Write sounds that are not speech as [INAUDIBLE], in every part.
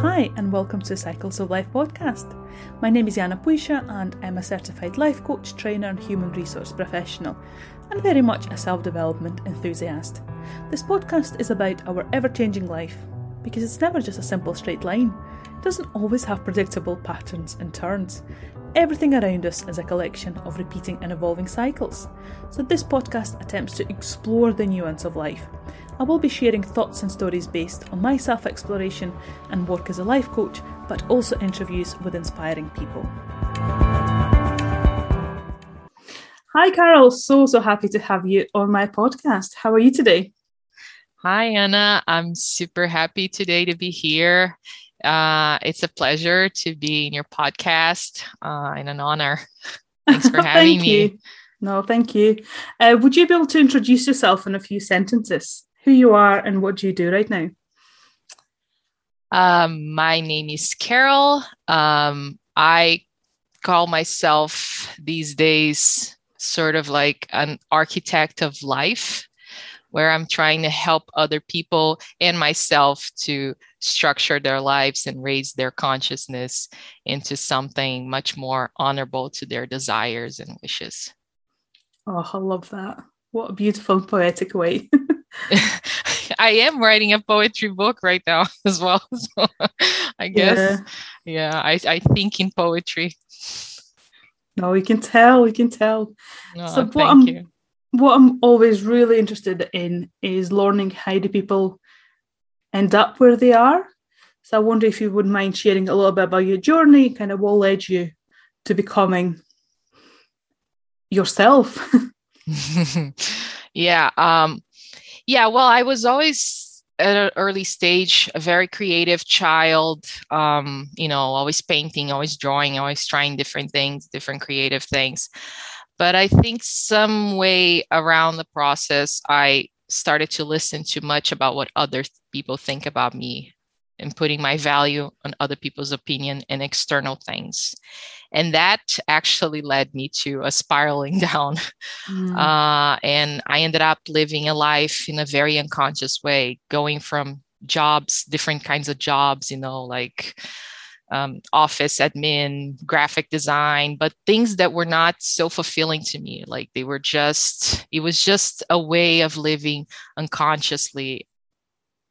Hi, and welcome to Cycles of Life podcast. My name is Jana Puisha, and I'm a certified life coach, trainer, and human resource professional, and very much a self development enthusiast. This podcast is about our ever changing life because it's never just a simple straight line, it doesn't always have predictable patterns and turns. Everything around us is a collection of repeating and evolving cycles. So, this podcast attempts to explore the nuance of life. I will be sharing thoughts and stories based on my self exploration and work as a life coach, but also interviews with inspiring people. Hi, Carol. So, so happy to have you on my podcast. How are you today? Hi, Anna. I'm super happy today to be here. Uh, it's a pleasure to be in your podcast uh, and an honor. [LAUGHS] Thanks for having thank me. You. No, thank you. Uh, would you be able to introduce yourself in a few sentences? Who you are and what do you do right now? Um, my name is Carol. Um, I call myself these days sort of like an architect of life, where I'm trying to help other people and myself to structure their lives and raise their consciousness into something much more honorable to their desires and wishes. Oh, I love that. What a beautiful poetic way. [LAUGHS] [LAUGHS] I am writing a poetry book right now [LAUGHS] as well. So I guess, yeah, yeah I, I think in poetry. No, we can tell. We can tell. No, so what I'm, you. what I'm always really interested in is learning how do people end up where they are. So I wonder if you wouldn't mind sharing a little bit about your journey, kind of what led you to becoming yourself. [LAUGHS] yeah. Um, yeah. Well, I was always at an early stage a very creative child. Um, you know, always painting, always drawing, always trying different things, different creative things. But I think some way around the process, I started to listen too much about what other people think about me and putting my value on other people's opinion and external things. And that actually led me to a spiraling [LAUGHS] down. Mm. uh, and i ended up living a life in a very unconscious way going from jobs different kinds of jobs you know like um, office admin graphic design but things that were not so fulfilling to me. Like they were just it was just a way of living unconsciously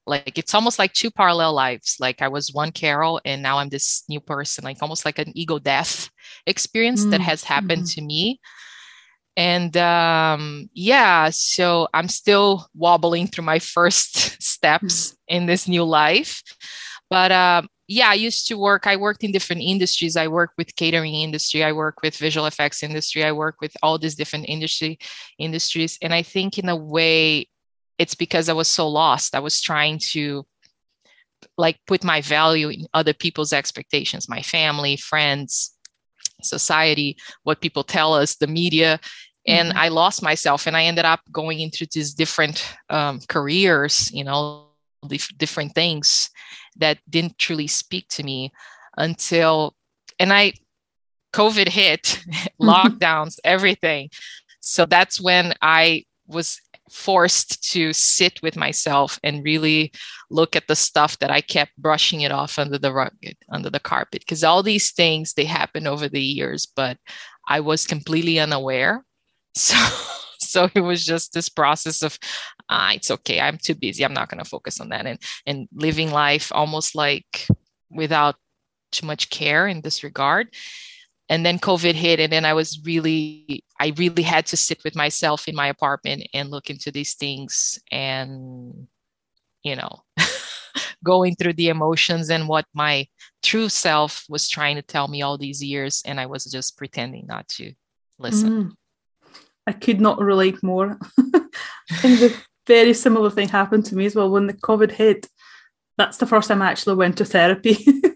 like it's almost like two parallel lives like i was one carol and now i'm this new person like almost like an ego death [LAUGHS] experience mm-hmm. that has happened mm-hmm. to me and um, yeah so i'm still wobbling through my [LAUGHS] first steps mm-hmm. in this new life but um, yeah i used to work i worked in different industries i work with catering industry i work with visual effects industry i work with all these different industry industries and i think in a way it's because I was so lost. I was trying to like put my value in other people's expectations, my family, friends, society, what people tell us, the media. And mm-hmm. I lost myself and I ended up going into these different um, careers, you know, dif- different things that didn't truly speak to me until, and I, COVID hit, [LAUGHS] mm-hmm. lockdowns, everything. So that's when I was forced to sit with myself and really look at the stuff that I kept brushing it off under the rug, under the carpet. Because all these things they happen over the years, but I was completely unaware. [LAUGHS] So, so it was just this process of, ah, it's okay. I'm too busy. I'm not going to focus on that, and and living life almost like without too much care in this regard and then covid hit and then i was really i really had to sit with myself in my apartment and look into these things and you know [LAUGHS] going through the emotions and what my true self was trying to tell me all these years and i was just pretending not to listen. Mm. i could not relate more. [LAUGHS] I think the very similar thing happened to me as well. When the covid hit that's the first time i actually went to therapy [LAUGHS]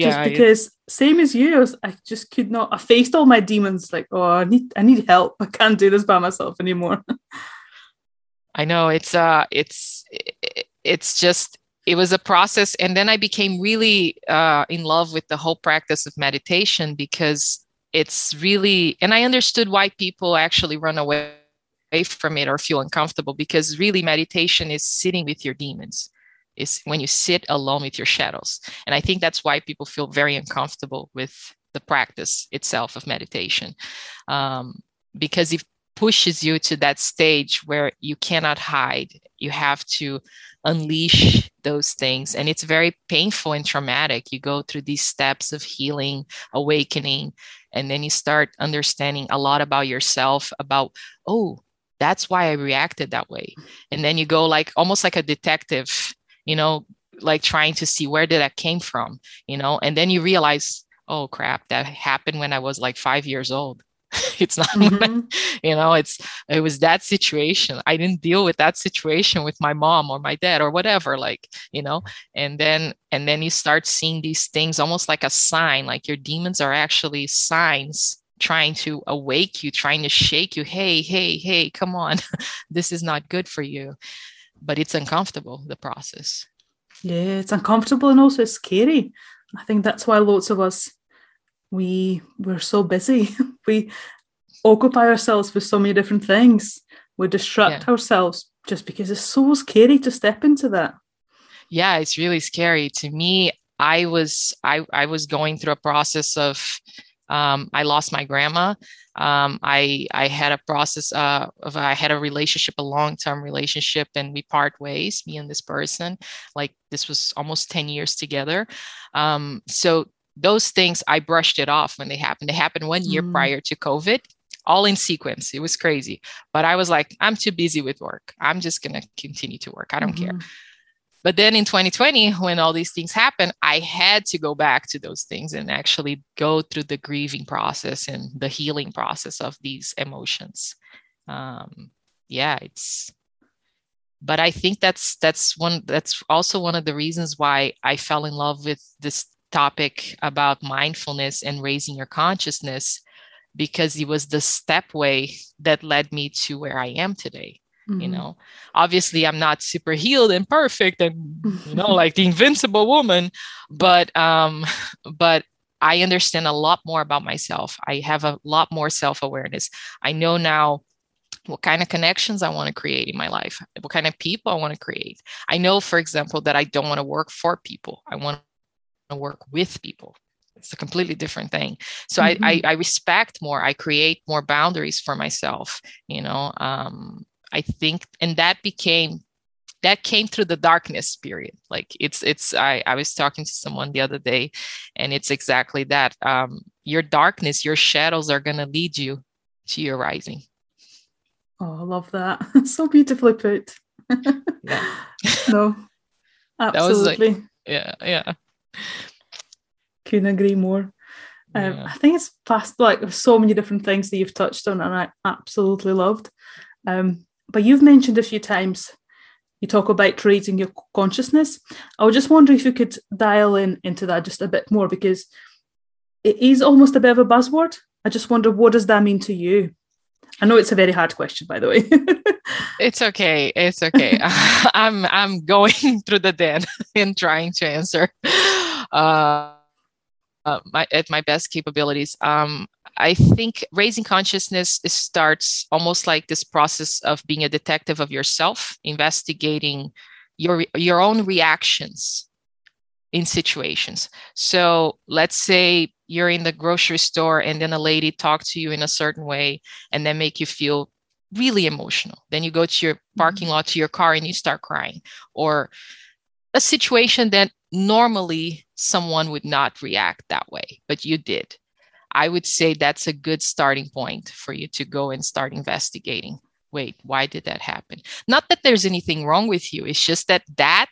yeah, just because same as you, I, was, I, just could not. I faced all my demons. Like, oh, I need, I need help. I can't do this by myself anymore. [LAUGHS] I know it's uh, it's it's just it was a process, and then I became really uh, in love with the whole practice of meditation because it's really, and I understood why people actually run away from it or feel uncomfortable because really meditation is sitting with your demons is when you sit alone with your shadows. And i think that's why people feel very uncomfortable with the practice itself of meditation. Um, because it pushes you to that stage where you cannot hide. You have to unleash those things. And it's very painful and traumatic. You go through these steps of healing awakening and then you start understanding a lot about yourself about oh that's why i reacted that way. And then you go like almost like a detective you know like trying to see where did that came from you know? And then you realize oh crap that happened when i was like five years old. [LAUGHS] It's not [LAUGHS] mm-hmm. you know it's it was that situation. I didn't deal with that situation with my mom or my dad or whatever like you know? And then and then you start seeing these things almost like a sign like your demons are actually signs trying to awake you trying to shake you. Hey hey hey come on. [LAUGHS] This is not good for you but it's uncomfortable the process yeah it's uncomfortable and also scary i think that's why lots of us we we're so busy. [LAUGHS] we occupy ourselves with so many different things. We distract yeah. ourselves just because it's so scary to step into that. Yeah, it's really scary. To me, I was I I was going through a process of um, I lost my grandma. Um, I I had a process uh, of I had a relationship, a long term relationship, and we part ways. Me and this person, like this was almost ten years together. Um, so those things I brushed it off when they happened. They happened one year mm. prior to COVID, all in sequence. It was crazy. But I was like, I'm too busy with work. I'm just going to continue to work. I don't mm-hmm. care. But then in 2020, when all these things happened, I had to go back to those things and actually go through the grieving process and the healing process of these emotions. Um, yeah, it's but i think that's that's one that's also one of the reasons why i fell in love with this topic about mindfulness and raising your consciousness because it was the stepway that led me to where I am today. Mm-hmm. You know, obviously I'm not super healed and perfect and you know [LAUGHS] like the invincible woman, but um [LAUGHS] but I understand a lot more about myself. I have a lot more self-awareness. I know now what kind of connections I want to create in my life, what kind of people I want to create. I know, for example, that I don't want to work for people. I want to work with people it's a completely different thing so mm-hmm. I, I, I respect more i create more boundaries for myself you know um i think and that became that came through the darkness period. Like it's it's i i was talking to someone the other day and it's exactly that. Um your darkness your shadows are going to lead you to your rising. Oh i love that. [LAUGHS] So beautifully put. Yeah. [LAUGHS] No [LAUGHS] absolutely like, yeah yeah. Couldn't agree more. Um, yeah. I think it's past like so many different things that you've touched on, and I absolutely loved. Um, but you've mentioned a few times you talk about raising your consciousness. I was just wondering if you could dial in into that just a bit more because it is almost a bit of a buzzword. I just wonder what does that mean to you? I know it's a very hard question, by the way. [LAUGHS] it's okay. It's okay. [LAUGHS] I'm I'm going [LAUGHS] through the den and trying to answer uh, uh, my, at my best capabilities. Um, I think raising consciousness starts almost like this process of being a detective of yourself, investigating your your own reactions in situations. So let's say you're in the grocery store and then a lady talks to you in a certain way and then make you feel really emotional. Then you go to your parking mm-hmm. lot to your car and you start crying. Or a situation that normally someone would not react that way, but you did. I would say that's a good starting point for you to go and start investigating. Wait, why did that happen? Not that there's anything wrong with you, it's just that that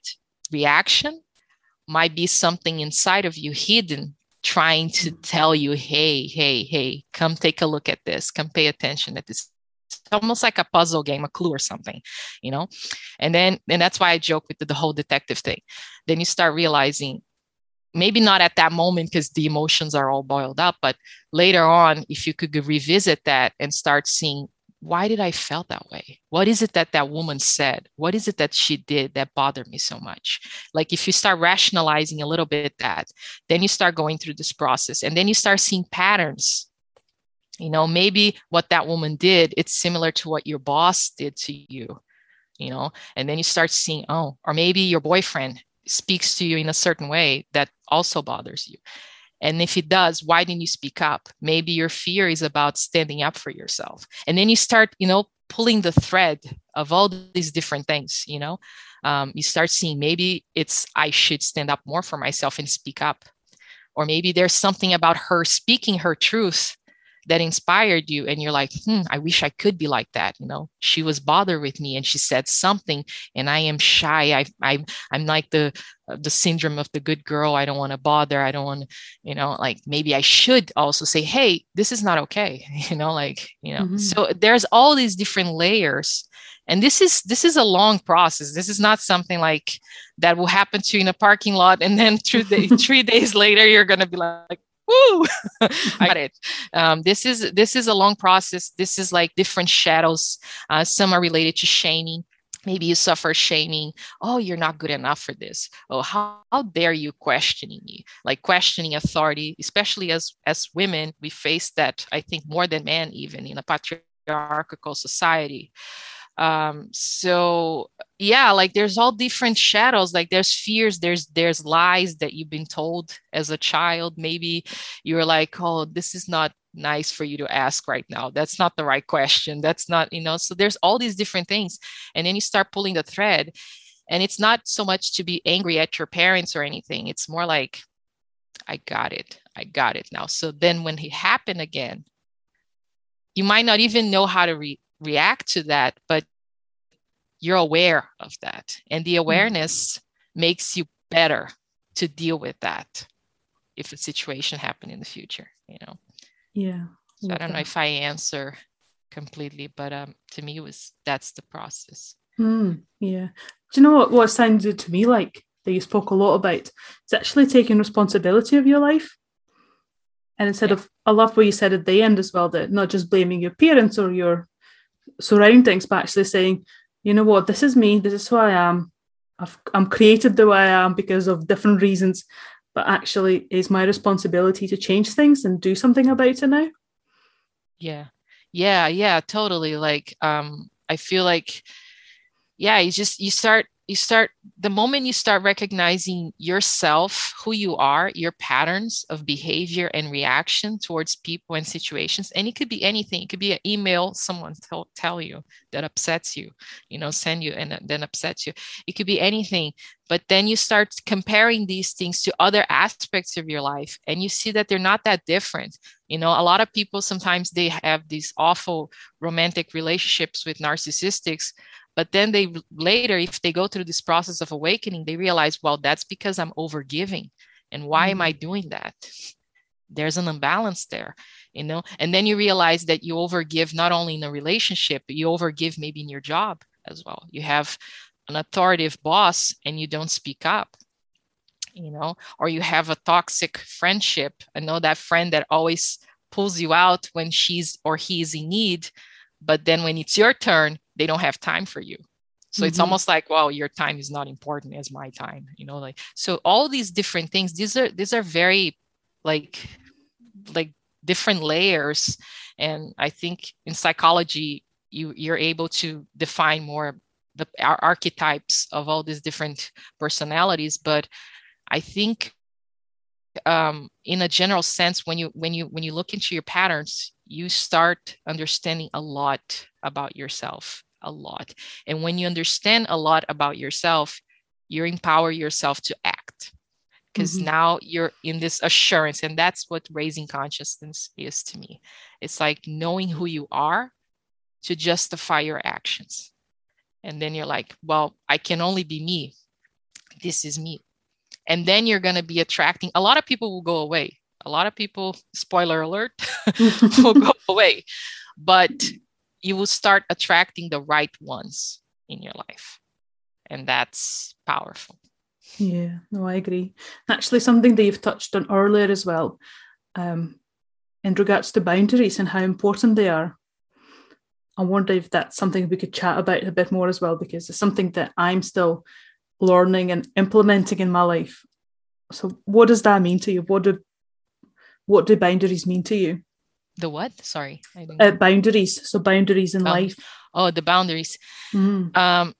reaction might be something inside of you hidden trying to tell you, hey, hey, hey, come take a look at this, come pay attention at this. It's almost like a puzzle game, a clue or something, you know? And then, and that's why I joke with the, the whole detective thing. Then you start realizing, maybe not at that moment because the emotions are all boiled up, but later on, if you could revisit that and start seeing why did I felt that way? What is it that that woman said? What is it that she did that bothered me so much? Like if you start rationalizing a little bit that, then you start going through this process and then you start seeing patterns you know maybe what that woman did it's similar to what your boss did to you you know and then you start seeing oh or maybe your boyfriend speaks to you in a certain way that also bothers you. And if it does why didn't you speak up? Maybe your fear is about standing up for yourself. And then you start you know pulling the thread of all these different things you know? Um, you start seeing maybe it's i should stand up more for myself and speak up. Or maybe there's something about her speaking her truth that inspired you and you're like hmm i wish i could be like that you know? She was bothered with me and she said something and i am shy. I, I i'm like the the syndrome of the good girl. I don't want to bother. I don't want you know like maybe i should also say hey this is not okay [LAUGHS] you know like you know? Mm-hmm. so there's all these different layers and this is this is a long process. This is not something like that will happen to you in a parking lot and then through [LAUGHS] the three days later you're going to be like woo! I [LAUGHS] got it. Um, this is this is a long process. This is like different shadows uh, some are related to shaming. Maybe you suffer shaming. Oh you're not good enough for this. Oh how, how dare you questioning me? Like questioning authority especially as as women we face that i think more than men even in a patriarchal society um so yeah like there's all different shadows. Like there's fears there's there's lies that you've been told as a child. Maybe you're like oh this is not nice for you to ask right now. That's not the right question. That's not you know? So there's all these different things. And then you start pulling the thread. And it's not so much to be angry at your parents or anything. It's more like i got it. I got it now. So then when it happened again you might not even know how to re- react to that, but you're aware of that. And the mm-hmm. awareness mm-hmm. makes you better to deal with that if a situation happened in the future, you know? Yeah. So I don't know if I answer completely, but um, to me, it was that's the process. Mm, yeah. Do you know what, what sounded to me like that you spoke a lot about? It's actually taking responsibility of your life. And instead yeah. of, I love what you said at the end as well, that not just blaming your parents or your surroundings, but actually saying, you know what, this is me, this is who I am. I've, I'm created the way I am because of different reasons, but actually, it's my responsibility to change things and do something about it now. Yeah, yeah, yeah, totally. Like, um, I feel like, yeah, you just you start you start the moment you start recognizing yourself who you are your patterns of behavior and reaction towards people and situations and it could be anything. It could be an email someone tell, tell you that upsets you you know send you and then upsets you. It could be anything. But then you start comparing these things to other aspects of your life and you see that they're not that different. You know a lot of people sometimes they have these awful romantic relationships with narcissistics but then they later, if they go through this process of awakening, they realize, well, that's because I'm overgiving. And why am I mm-hmm. doing that? There's an imbalance there, you know? And then you realize that you overgive not only in a relationship, but you overgive maybe in your job as well. You have an authoritative boss and you don't speak up you know or you have a toxic friendship i know that friend that always pulls you out when she's or he's in need but then when it's your turn they don't have time for you. So mm-hmm. it's almost like well your time is not important as my time you know like so all these different things these are these are very like like different layers. And i think in psychology you you're able to define more the archetypes of all these different personalities. But i think um, in a general sense when you when you when you look into your patterns you start understanding a lot about yourself a lot. And when you understand a lot about yourself, you empower yourself to act because mm-hmm. now you're in this assurance. And that's what raising consciousness is to me. It's like knowing who you are to justify your actions. And then you're like, well, I can only be me. This is me. And then you're going to be attracting a lot of people will go away. A lot of people, spoiler alert, [LAUGHS] will go [LAUGHS] away. But you will start attracting the right ones in your life. And that's powerful. Yeah, no, I agree. Actually, something that you've touched on earlier as well, um, in regards to boundaries and how important they are. I wonder if that's something we could chat about a bit more as well, because it's something that I'm still learning and implementing in my life. So, what does that mean to you? What do what do boundaries mean to you? The what? Sorry uh, boundaries. So boundaries in life. Oh the boundaries. Mm. um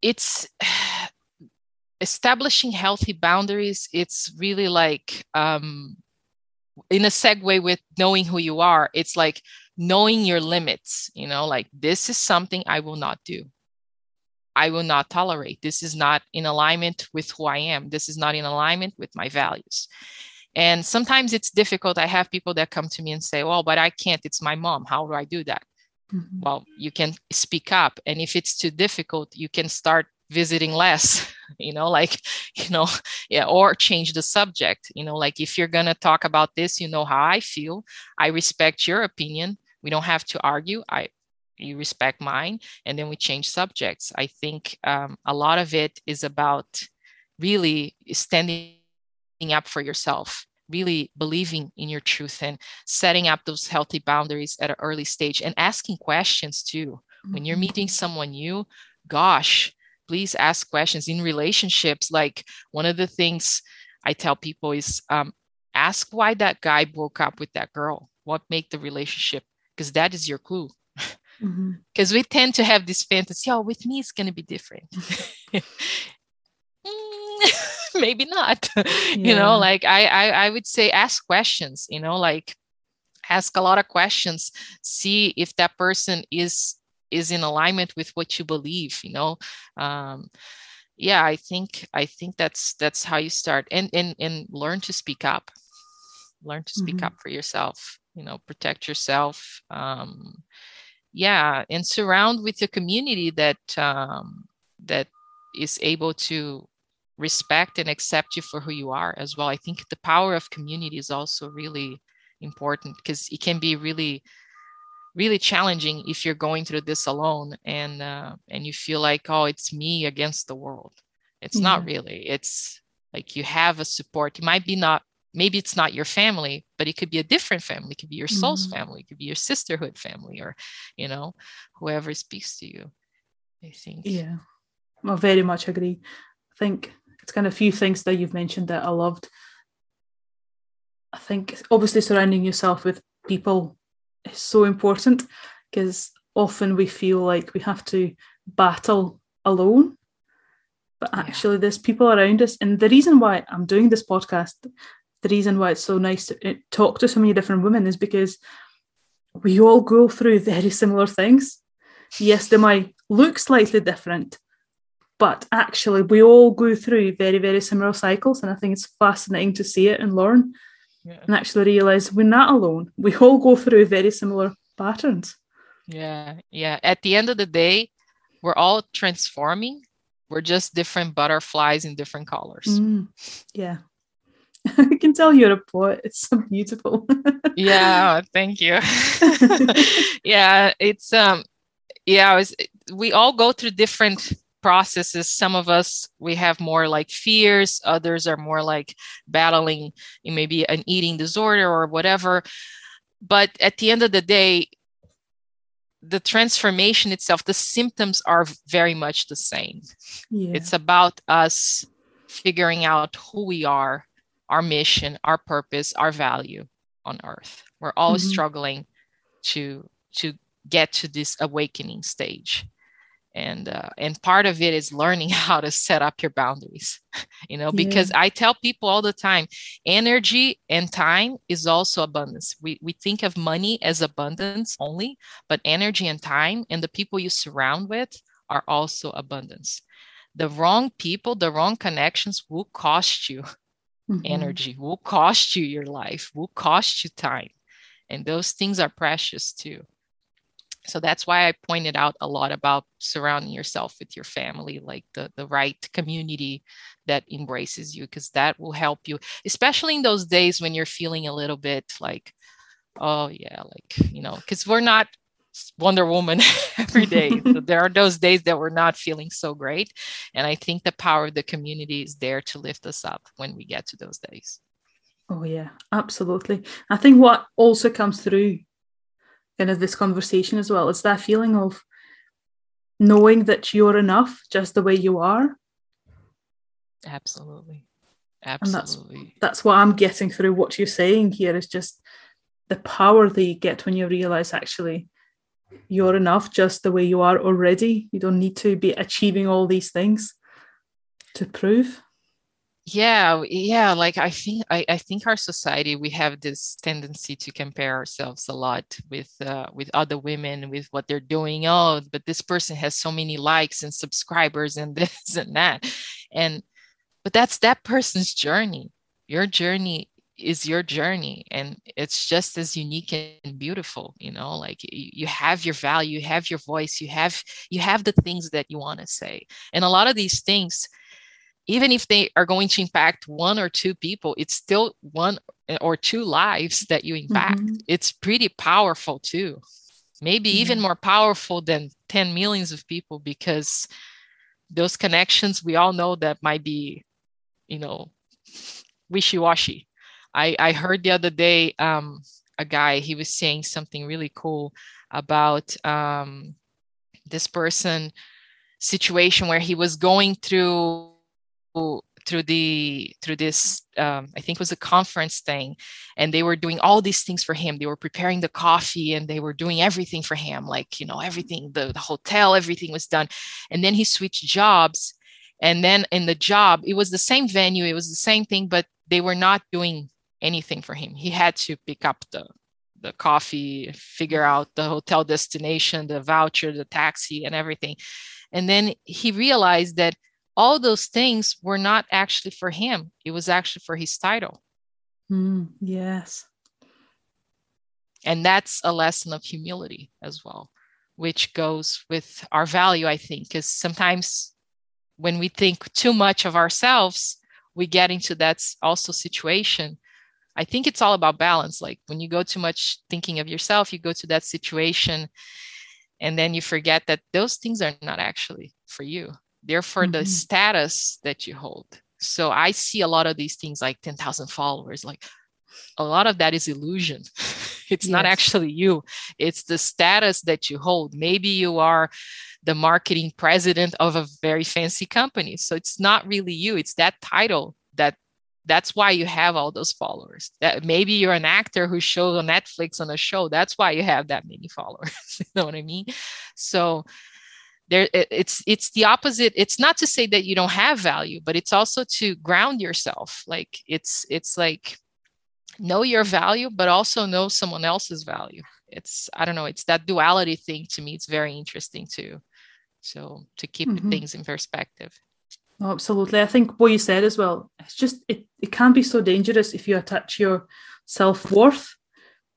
it's [SIGHS] establishing healthy boundaries it's really like um, in a segue with knowing who you are it's like knowing your limits you know like this is something i will not do. I will not tolerate. This is not in alignment with who i am. This is not in alignment with my values and sometimes it's difficult. I have people that come to me and say well but i can't. It's my mom. How do i do that? Mm-hmm. well you can speak up. And if it's too difficult you can start visiting less [LAUGHS] you know like [LAUGHS] you know yeah or change the subject. You know like if you're going to talk about this you know how i feel. I respect your opinion. We don't have to argue. I you respect mine. And then we change subjects. I think um, a lot of it is about really standing up for yourself really believing in your truth and setting up those healthy boundaries at an early stage and asking questions too mm-hmm. when you're mm-hmm. meeting someone new gosh please ask questions in relationships like one of the things i tell people is um, ask why that guy broke up with that girl what made the relationship because that is your clue because mm-hmm. [LAUGHS] we tend to have this fantasy oh with me it's going to be different [LAUGHS] [LAUGHS] maybe not. Yeah. [LAUGHS] you know like I, I i would say ask questions you know like ask a lot of questions see if that person is is in alignment with what you believe you know? Um, yeah i think i think that's that's how you start. And and and learn to speak up. Learn to speak mm-hmm. up for yourself you know protect yourself. Um, yeah and surround with a community that um, that is able to respect and accept you for who you are as well. I think the power of community is also really important because it can be really really challenging if you're going through this alone and uh, and you feel like oh it's me against the world. It's yeah. not really. It's like you have a support. It might be not maybe it's not your family but it could be a different family. It could be your soul's mm-hmm. family. It could be your sisterhood family or you know whoever speaks to you i think. Yeah. I very much agree. I think it's kind of a few things that you've mentioned that i loved i think obviously surrounding yourself with people is so important because often we feel like we have to battle alone. But actually, there's people around us. And the reason why I'm doing this podcast, the reason why it's so nice to eh, talk to so many different women is because we all go through very similar things. Yes, they might look slightly different, but actually, we all go through very, very similar cycles. And I think it's fascinating to see it and learn yeah. and actually realize we're not alone. We all go through very similar patterns. Yeah, yeah. At the end of the day, we're all transforming. We're just different butterflies in different colors. Mm, yeah. [LAUGHS] I can tell you're a poet. It's so beautiful. [LAUGHS] yeah, thank you. [LAUGHS] yeah, it's um yeah, was, we all go through different processes. Some of us we have more like fears. Others are more like battling maybe an eating disorder or whatever. But at the end of the day the transformation itself the symptoms are very much the same. Yeah. it's about us figuring out who we are our mission our purpose our value on earth. We're always mm-hmm. struggling to to get to this awakening stage and uh, and part of it is learning [LAUGHS] how to set up your boundaries [LAUGHS] you know because yeah. i tell people all the time energy and time is also abundance we, we think of money as abundance only but energy and time and the people you surround with are also abundance the wrong people the wrong connections will cost you [LAUGHS] mm-hmm. energy will cost you your life will cost you time and those things are precious too so that's why i pointed out a lot about surrounding yourself with your family like the the right community that embraces you because that will help you especially in those days when you're feeling a little bit like oh yeah like you know because we're not wonder woman [LAUGHS] every day. So [LAUGHS] there are those days that we're not feeling so great and i think the power of the community is there to lift us up when we get to those days. Oh yeah absolutely. I think what also comes through kind of this conversation as well. It's that feeling of knowing that you're enough just the way you are. Absolutely. Absolutely. And that's, that's what I'm getting through what you're saying here is just the power that you get when you realize actually you're enough just the way you are already. You don't need to be achieving all these things. to prove yeah yeah like i think I, I think our society we have this tendency to compare ourselves a lot with uh, with other women with what they're doing oh but this person has so many likes and subscribers and [LAUGHS] this and that and but that's that person's journey. Your journey is your journey and it's just as unique and beautiful you know like you have your value you have your voice you have you have the things that you want to say and a lot of these things even if they are going to impact one or two people, it's still one or two lives that you impact. Mm-hmm. It's pretty powerful too. Maybe yeah. even more powerful than 10 millions of people because those connections we all know that might be, you know, wishy-washy. I, I heard the other day um, a guy, he was saying something really cool about um, this person situation where he was going through through the through this um, i think was a conference thing and they were doing all these things for him. They were preparing the coffee and they were doing everything for him like you know everything the, the hotel everything was done. And then he switched jobs and then in the job it was the same venue it was the same thing but they were not doing anything for him. He had to pick up the the coffee figure out the hotel destination the voucher the taxi and everything. And then he realized that all those things were not actually for him. It was actually for his title. Mm, yes. And that's a lesson of humility as well which goes with our value i think because sometimes when we think too much of ourselves we get into that also situation. I think it's all about balance. Like when you go too much thinking of yourself you go to that situation and then you forget that those things are not actually for you they're mm-hmm. the status that you hold. So i see a lot of these things like 10,000 followers like a lot of that is illusion. [LAUGHS] It's yes. not actually you. It's the status that you hold. Maybe you are the marketing president of a very fancy company so it's not really you. It's that title that that's why you have all those followers. That maybe you're an actor who shows on netflix on a show. That's why you have that many followers [LAUGHS] you know what i mean? So there it's it's the opposite. It's not to say that you don't have value but it's also to ground yourself. Like it's it's like know your value but also know someone else's value. It's i don't know it's that duality thing to me it's very interesting too so to keep mm-hmm. things in perspective. Oh, absolutely. I think what you said as well it's just it, it can be so dangerous if you attach your self-worth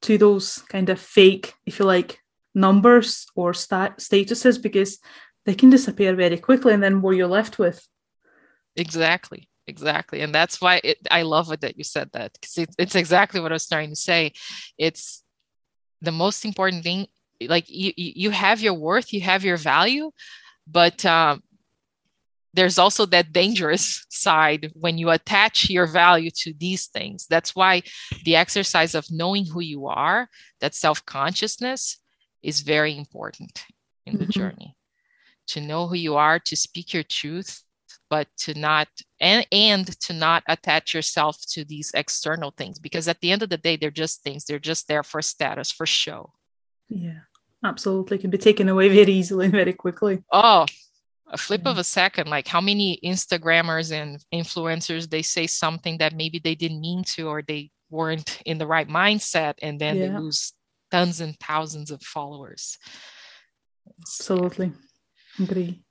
to those kind of fake if you like numbers or stat- statuses because they can disappear very quickly and then what you're left with. Exactly exactly. And that's why it, i love it that you said that because it, it's exactly what i was trying to say. It's the most important thing like you, you have your worth you have your value but um, there's also that dangerous [LAUGHS] side when you attach your value to these things. That's why the exercise of knowing who you are that self-consciousness is very important in the mm-hmm. journey to know who you are to speak your truth but to not and and to not attach yourself to these external things because at the end of the day they're just things they're just there for status for show yeah absolutely can be taken away very easily [LAUGHS] very quickly oh a flip of a second like how many instagrammers and influencers they say something that maybe they didn't mean to or they weren't in the right mindset and then yeah. they lose tons and thousands of followers. Absolutely. Agree.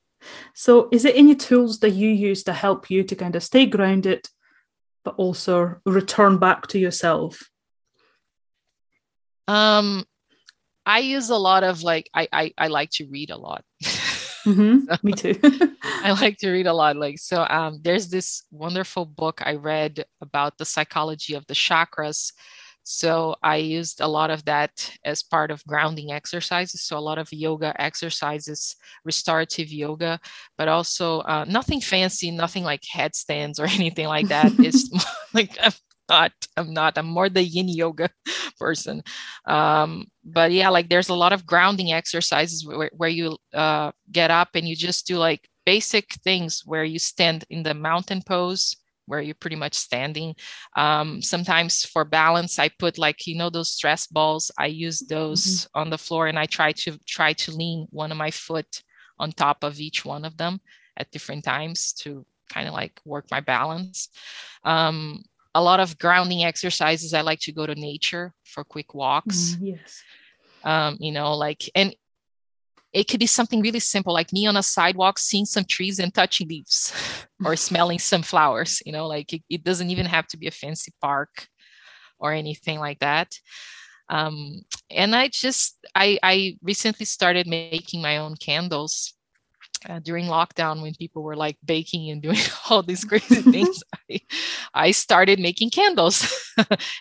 So, is there any tools that you use to help you to kind of stay grounded, but also return back to yourself? Um, I use a lot of like I I, I like to read a lot. [LAUGHS] Mm-hmm. so, Me too. [LAUGHS] I like to read a lot. Like so, um, there's this wonderful book I read about the psychology of the chakras so I used a lot of that as part of grounding exercises. So a lot of yoga exercises, restorative yoga, but also uh, nothing fancy, nothing like headstands or [LAUGHS] anything like that. it's [LAUGHS] [LAUGHS] like I'm not, I'm not, I'm more the yin yoga person. Um, but yeah, like there's a lot of grounding exercises where, where you uh, get up and you just do like basic things where you stand in the mountain pose where you're pretty much standing. Um, sometimes for balance, I put like you know those stress balls. I use those mm-hmm. on the floor, and I try to try to lean one of my foot on top of each one of them at different times to kind of like work my balance. Um, a lot of grounding exercises. I like to go to nature for quick walks. Mm, yes. Um, you know, like, and it could be something really simple, like me on a sidewalk, seeing some trees and touching leaves [LAUGHS] or smelling some flowers, you know, like it, it, doesn't even have to be a fancy park or anything like that. Um, and I just, I, I recently started making my own candles uh, during lockdown when people were like baking and doing [LAUGHS] all these crazy [LAUGHS] things. I, I started making candles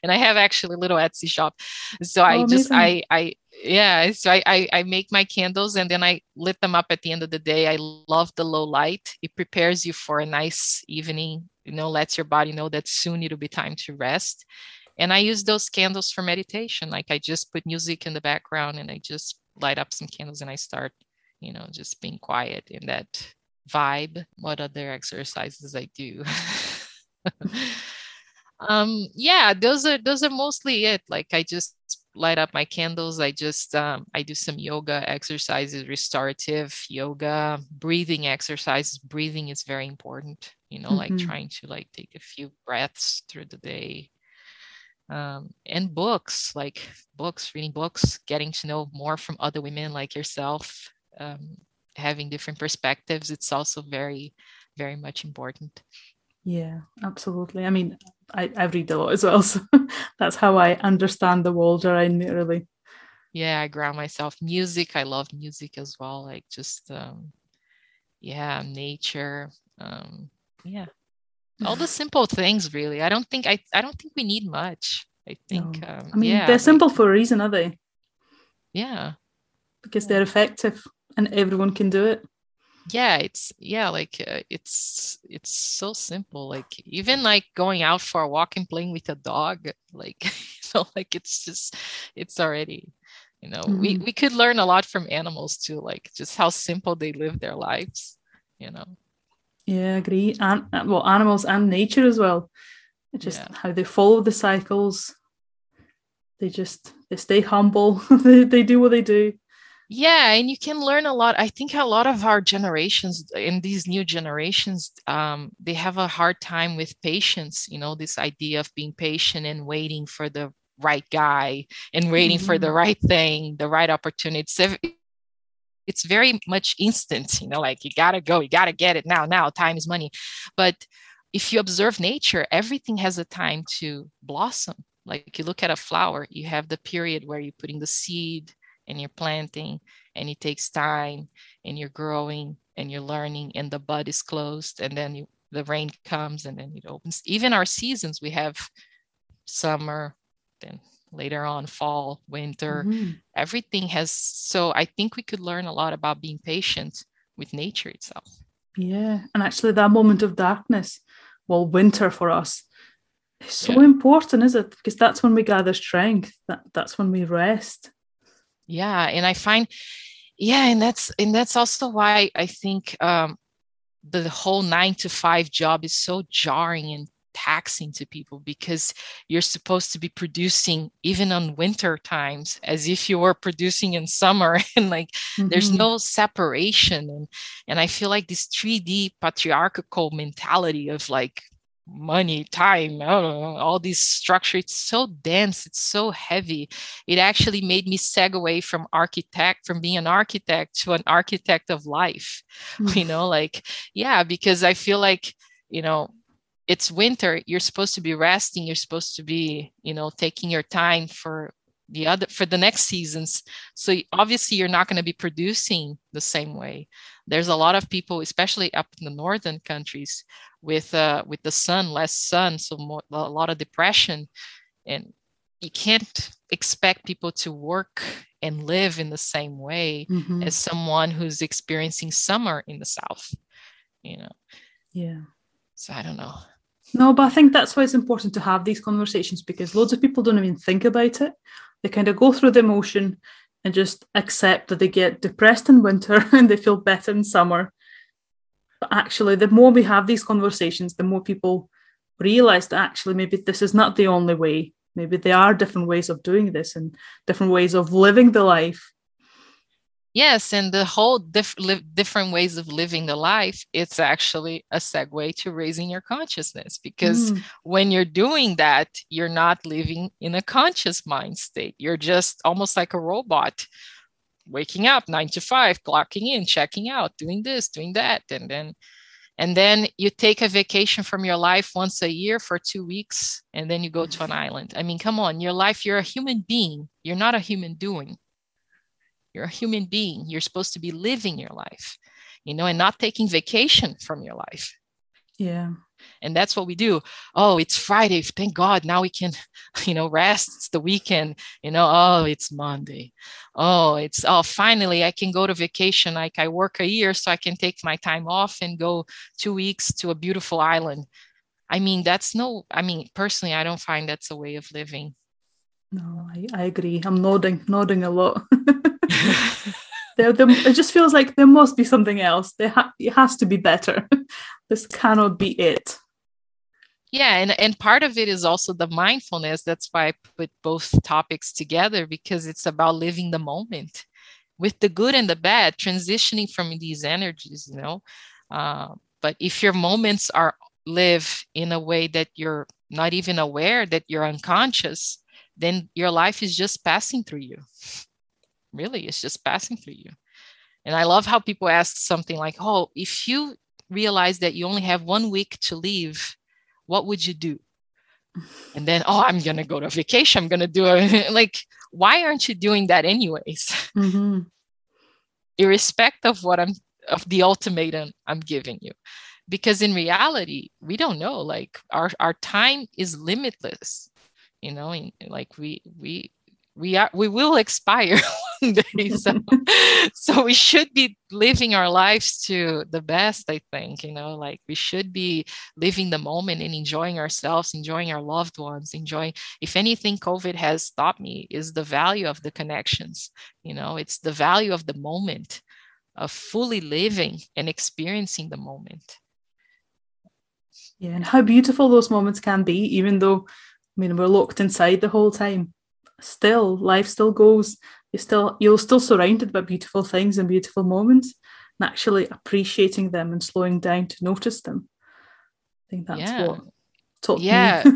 and i have actually a little etsy shop. So oh, i just i i yeah so I, I i make my candles and then i lit them up at the end of the day i love the low light it prepares you for a nice evening you know lets your body know that soon it'll be time to rest and i use those candles for meditation like i just put music in the background and i just light up some candles and i start you know, just being quiet in that vibe. What other exercises I do? [LAUGHS] um, yeah, those are those are mostly it. Like I just light up my candles. I just um, I do some yoga exercises, restorative yoga, breathing exercises. Breathing is very important. You know, mm-hmm. like trying to like take a few breaths through the day. Um, and books like books reading books getting to know more from other women like yourself um, having different perspectives it's also very very much important yeah absolutely. I mean i, I read a lot as well [LAUGHS] so that's how i understand the world around me really. Yeah i ground myself. Music i love music as well like just um yeah nature um yeah. All the [SIGHS] simple things really. I don't think i i don't think we need much i think no. um, i mean yeah, they're simple like, for a reason are they? Yeah. Because they're effective and everyone can do it yeah it's yeah like uh, it's it's so simple like even like going out for a walk and playing with a dog like [LAUGHS] you know like it's just it's already you know mm-hmm. we we could learn a lot from animals too like just how simple they live their lives you know yeah I agree and well animals and nature as well just yeah. how they follow the cycles they just they stay humble [LAUGHS] they, they do what they do yeah and you can learn a lot i think a lot of our generations in these new generations um, they have a hard time with patience you know this idea of being patient and waiting for the right guy and waiting mm-hmm. for the mm-hmm. right thing the right opportunity it's, it's very much instant you know like you gotta go you gotta get it now now time is money but if you observe nature everything has a time to blossom like you look at a flower you have the period where you're putting the seed and you're planting and it takes time and you're growing and you're learning and the bud is closed and then you, the rain comes and then it opens. Even our seasons we have summer then later on fall winter. Mm-hmm. everything has so i think we could learn a lot about being patient with nature itself. Yeah and actually that moment of darkness well winter for us is so yeah. important is it? Because that's when we gather strength that that's when we rest yeah and i find yeah and that's and that's also why i think um the whole nine to five job is so jarring and taxing to people because you're supposed to be producing even on winter times as if you were producing in summer [LAUGHS] and like mm-hmm. there's no separation and and i feel like this 3d patriarchal mentality of like money, time, know, all these structure. It's so dense, it's so heavy. It actually made me segue from architect, from being an architect to an architect of life. Mm. [LAUGHS] You know, [LAUGHS] like, yeah, because I feel like, you know, it's winter, you're supposed to be resting, you're supposed to be, you know, taking your time for the other for the next seasons. So obviously you're not going to be producing the same way. There's a lot of people especially up in the northern countries with uh, with the sun less sun so more, a lot of depression. And you can't expect people to work and live in the same way mm-hmm. as someone who's experiencing summer in the south you know? Yeah. So i don't know. No but i think that's why it's important to have these conversations because loads of people don't even think about it they kind of go through the emotion and just accept that they get depressed in winter [LAUGHS] and they feel better in summer. But actually, the more we have these conversations, the more people realize that actually maybe this is not the only way. Maybe there are different ways of doing this and different ways of living the life. Yes, and the whole diff- li- different ways of living the life, it's actually a segue to raising your consciousness because mm. when you're doing that, you're not living in a conscious mind state. You're just almost like a robot, waking up nine to five, clocking in, checking out, doing this, doing that, and then and then you take a vacation from your life once a year for two weeks and then you go to an [LAUGHS] island i mean come on your life you're a human being you're not a human doing you're a human being. You're supposed to be living your life, you know, and not taking vacation from your life. Yeah. And that's what we do. Oh, it's Friday. Thank God. Now we can, [LAUGHS] you know, rest. It's the weekend. You know, oh, it's Monday. Oh, it's, oh, finally I can go to vacation. Like I work a year so I can take my time off and go two weeks to a beautiful island. I mean, that's no, I mean, personally, I don't find that's a way of living. No, I, I agree. I'm nodding, nodding a lot. [LAUGHS] [LAUGHS] there, there, it just feels like there must be something else. There ha- it has to be better. [LAUGHS] this cannot be it. Yeah, and, and part of it is also the mindfulness. That's why I put both topics together because it's about living the moment with the good and the bad, transitioning from these energies, you know. Uh, but if your moments are live in a way that you're not even aware that you're unconscious, then your life is just passing through you really it's just passing through you. And i love how people ask something like oh if you realize that you only have one week to leave what would you do? And then oh i'm gonna go to vacation. I'm gonna do it [LAUGHS] like why aren't you doing that anyways? Mm-hmm. [LAUGHS] irrespective of what i'm of the ultimatum i'm giving you. Because in reality we don't know. Like our our time is limitless. You know like we we we are we will expire [LAUGHS] one day so [LAUGHS] so we should be living our lives to the best i think you know like we should be living the moment and enjoying ourselves enjoying our loved ones enjoying if anything covid has taught me is the value of the connections you know it's the value of the moment of fully living and experiencing the moment. Yeah and how beautiful those moments can be even though I mean, we're locked inside the whole time still life still goes. You still you're still surrounded by beautiful things and beautiful moments and actually appreciating them and slowing down to notice them. I think that's yeah. what taught yeah. [LAUGHS]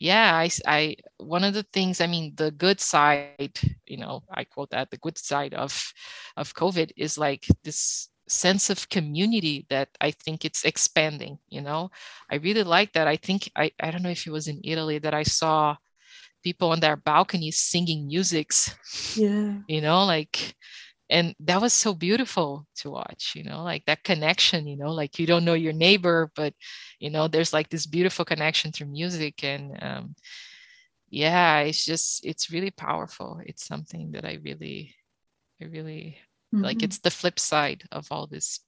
Yeah I, I one of the things i mean the good side you know i quote that the good side of of covid is like this sense of community that i think it's expanding you know? I really like that. I think i i don't know if it was in italy that i saw people on their balconies singing musics yeah. you know like and that was so beautiful to watch you know like that connection you know like you don't know your neighbor but you know there's like this beautiful connection through music. And um yeah it's just it's really powerful. It's something that i really i really mm-hmm. like it's the flip side of all this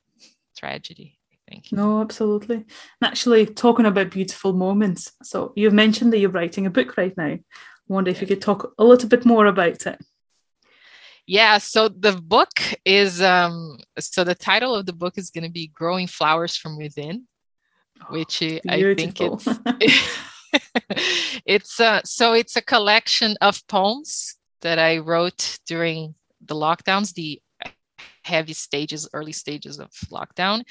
tragedy Thank you. No, absolutely. And actually, talking about beautiful moments. So you've mentioned that you're writing a book right now. I wonder if you could talk a little bit more about it. Yeah, so the book is um so the title of the book is going to be Growing Flowers from Within, which oh, I think it's [LAUGHS] it's uh so it's a collection of poems that I wrote during the lockdowns, the heavy stages, early stages of lockdown.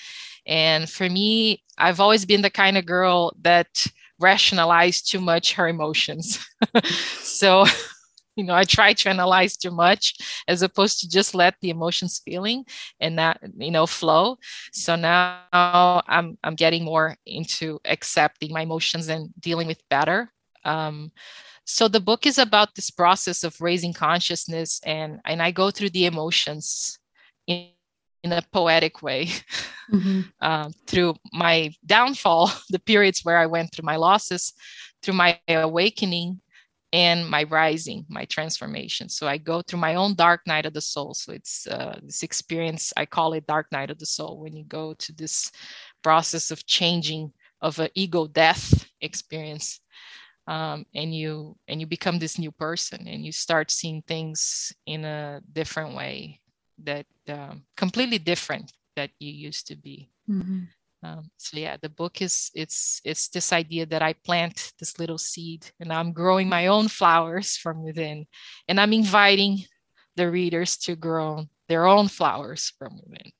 And for me, I've always been the kind of girl that rationalized too much her emotions. [LAUGHS] so, [LAUGHS] you know, I try to analyze too much as opposed to just let the emotions feeling and that, you know, flow. So now I'm I'm getting more into accepting my emotions and dealing with better. Um, so the book is about this process of raising consciousness and and i go through the emotions in, in a poetic way [LAUGHS] mm-hmm. uh, through my downfall, [LAUGHS] the periods where I went through my losses, through my awakening and my rising, my transformation. So I go through my own dark night of the soul. So it's uh, this experience, I call it dark night of the soul, when you go to this process of changing of an ego death experience. Um, and you and you become this new person and you start seeing things in a different way that um, completely different that you used to be. Mm-hmm. Um, so yeah, the book is it's it's this idea that I plant this little seed and I'm growing my own flowers from within, and I'm inviting the readers to grow their own flowers from within.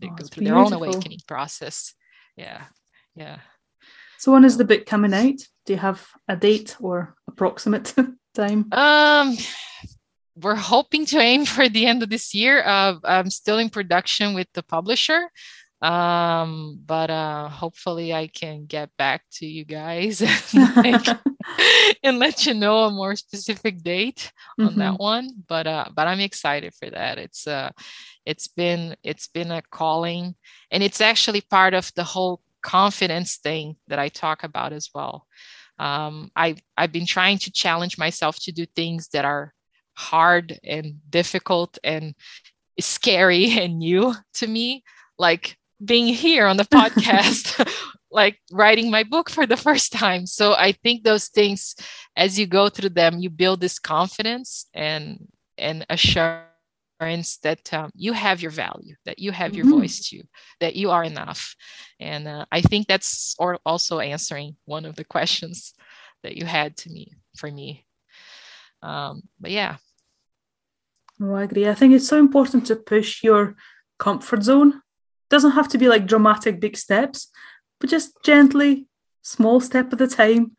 They Oh, go through their own awakening process. Yeah. Yeah. So when is the book coming out? Do you have a date or approximate [LAUGHS] time? Um, we're hoping to aim for the end of this year. Uh, I'm still in production with the publisher, um, but uh, hopefully I can get back to you guys and, [LAUGHS] like, [LAUGHS] and let you know a more specific date on Mhm. that one. But uh, but I'm excited for that. It's uh, it's been it's been a calling, and it's actually part of the whole confidence thing that I talk about as well um, I, I've been trying to challenge myself to do things that are hard and difficult and scary [LAUGHS] and new to me, like being here on the [LAUGHS] podcast, [LAUGHS] like writing my book for the first time. So I think those things, as you go through them, you build this confidence and and assurance that um, you have your value, that you have your Mhm. voice too, that you are enough. And uh, I think that's or also answering one of the questions that you had to me for me. Um, but yeah, Oh, I agree. I think it's so important to push your comfort zone. Doesn't have to be like dramatic big steps, but just gently, small step at a time.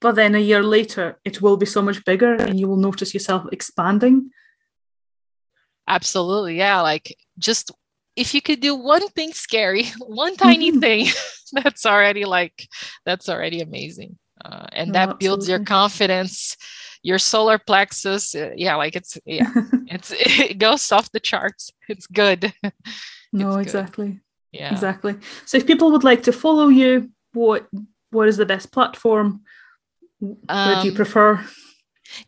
But then a year later, it will be so much bigger and you will notice yourself expanding. absolutely. Yeah. Like just if you could do one thing scary, [LAUGHS] one tiny Mhm. thing, [LAUGHS] that's already like, that's already amazing. Uh, and No, that builds your confidence, your solar plexus. uh, yeah. Like it's, yeah, [LAUGHS] it's, it goes off the charts. It's good. [LAUGHS] no, good. exactly. Yeah. Exactly. So if people would like to follow you, what what is the best platform? What do you Um, prefer?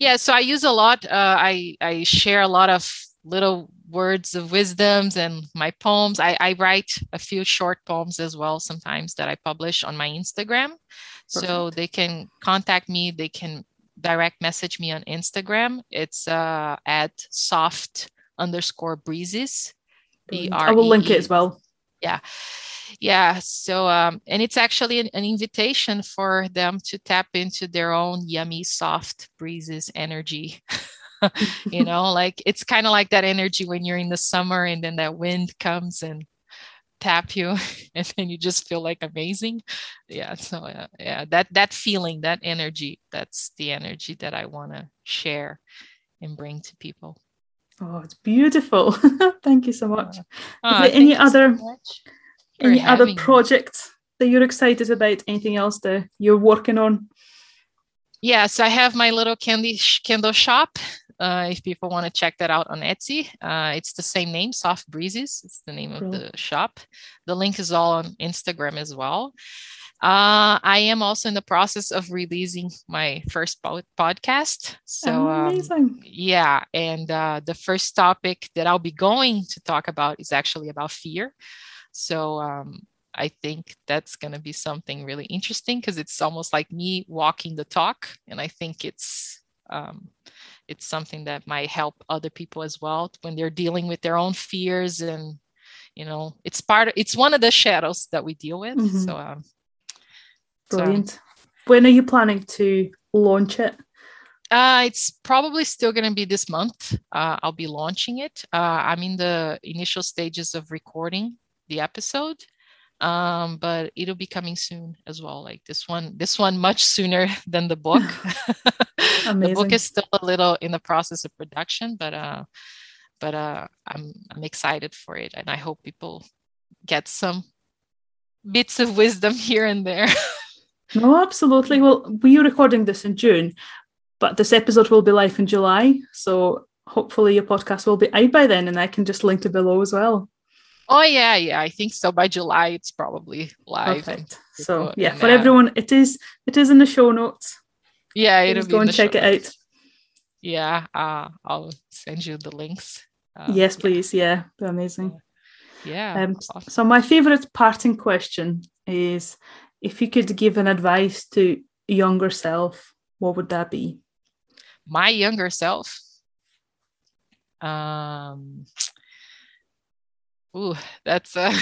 yeah so i use a lot uh, i i share a lot of little words of wisdoms and my poems I, I write a few short poems as well sometimes that i publish on my instagram so they can contact me they can direct message me on instagram. It's uh, at soft underscore breezes. B I will link it as well. Yeah. Yeah. So um and it's actually an, an invitation for them to tap into their own yummy soft breezes energy. [LAUGHS] You [LAUGHS] know like it's kind of like that energy when you're in the summer and then that wind comes and tap you [LAUGHS] and then you just feel like amazing yeah so uh, yeah that that feeling that energy that's the energy that i want to share and bring to people Oh, it's beautiful. [LAUGHS] Thank you so much. Ah, there any you so other- Any other projects that you're excited about? Anything else that you're working on? Yes, I have my little candy sh- candle shop. Uh, if people want to check that out on Etsy, uh, it's the same name, Soft Breezes. It's the name of the shop. The link is all on Instagram as well. Uh, I am also in the process of releasing my first po- podcast. So, um, yeah, and uh, the first topic that I'll be going to talk about is actually about fear. So, um, I think that's going to be something really interesting because it's almost like me walking the talk, and I think it's um, it's something that might help other people as well when they're dealing with their own fears and you know it's part of it's one of the shadows that we deal with. Mhm. So, um, so, Brilliant. When are you planning to launch it? Uh, it's probably still going to be this month. Uh, I'll be launching it. Uh, I'm in the initial stages of recording the episode, um, but it'll be coming soon as well. Like this one, this one much sooner [LAUGHS] than the book. [LAUGHS] [LAUGHS] the book is still a little in the process of production, but uh, but uh, I'm I'm excited for it, and I hope people get some bits of wisdom here and there. No, absolutely. Well, we are recording this in June, but this episode will be live in July. So hopefully your podcast will be out by then and I can just link it below as well. Oh yeah, yeah, I think so. By July, it's probably live. Perfect. So yeah, for that. everyone, it is it is in the show notes. Yeah, it'll Please be go in and the check show it out. notes. Yeah, uh, I'll send you the links. Um, yes, please. Yeah, be amazing. Yeah. Um, awesome. So my favorite parting question is if you could give an advice to younger self, what would that be? My younger self. Um. Ooh, that's uh,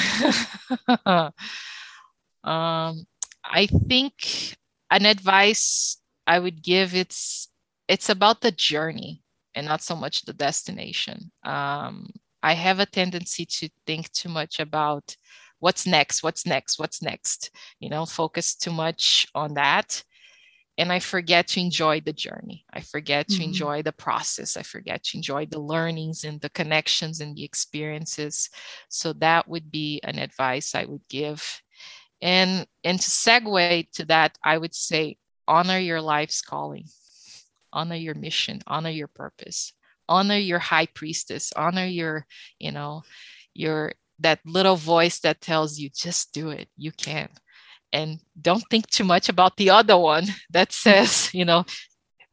[LAUGHS] um. I think an advice I would give it's it's about the journey and not so much the destination. Um, I have a tendency to think too much about what's next, what's next, what's next, you know, focus too much on that. And I forget to enjoy the journey. I forget to mm-hmm. enjoy the process. I forget to enjoy the learnings and the connections and the experiences. So that would be an advice I would give. And and to segue to that, I would say honor your life's calling honor your mission honor your purpose honor your high priestess honor your you know your that little voice that tells you just do it you can and don't think too much about the other one [LAUGHS] that says [LAUGHS] you know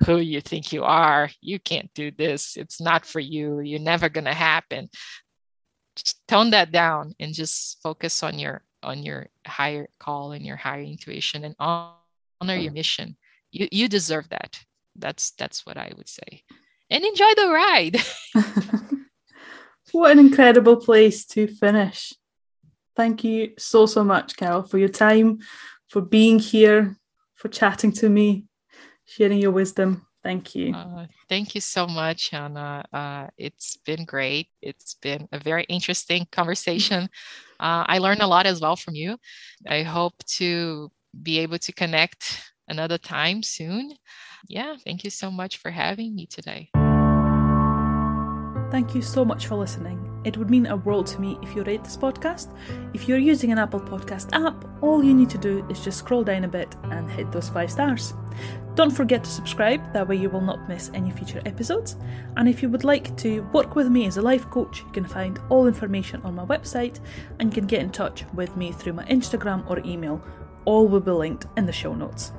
who you think you are. You can't do this. It's not for you. You're never going to happen. Just tone that down and just focus on your on your higher call and your higher intuition and honor your mission. You you deserve that. That's that's what i would say. And enjoy the ride. [LAUGHS] What an incredible place to finish thank you so so much carol for your time for being here for chatting to me sharing your wisdom. Thank you. Uh, thank you so much hannah. Uh, it's been great. It's been a very interesting conversation. Uh, i learned a lot as well from you. I hope to be able to connect another time soon. Yeah, thank you so much for having me today. Thank you so much for listening. It would mean a world to me if you rate this podcast. If you're using an Apple Podcast app, all you need to do is just scroll down a bit and hit those five stars. Don't forget to subscribe, that way you will not miss any future episodes. And if you would like to work with me as a life coach, you can find all information on my website and you can get in touch with me through my Instagram or email. All will be linked in the show notes.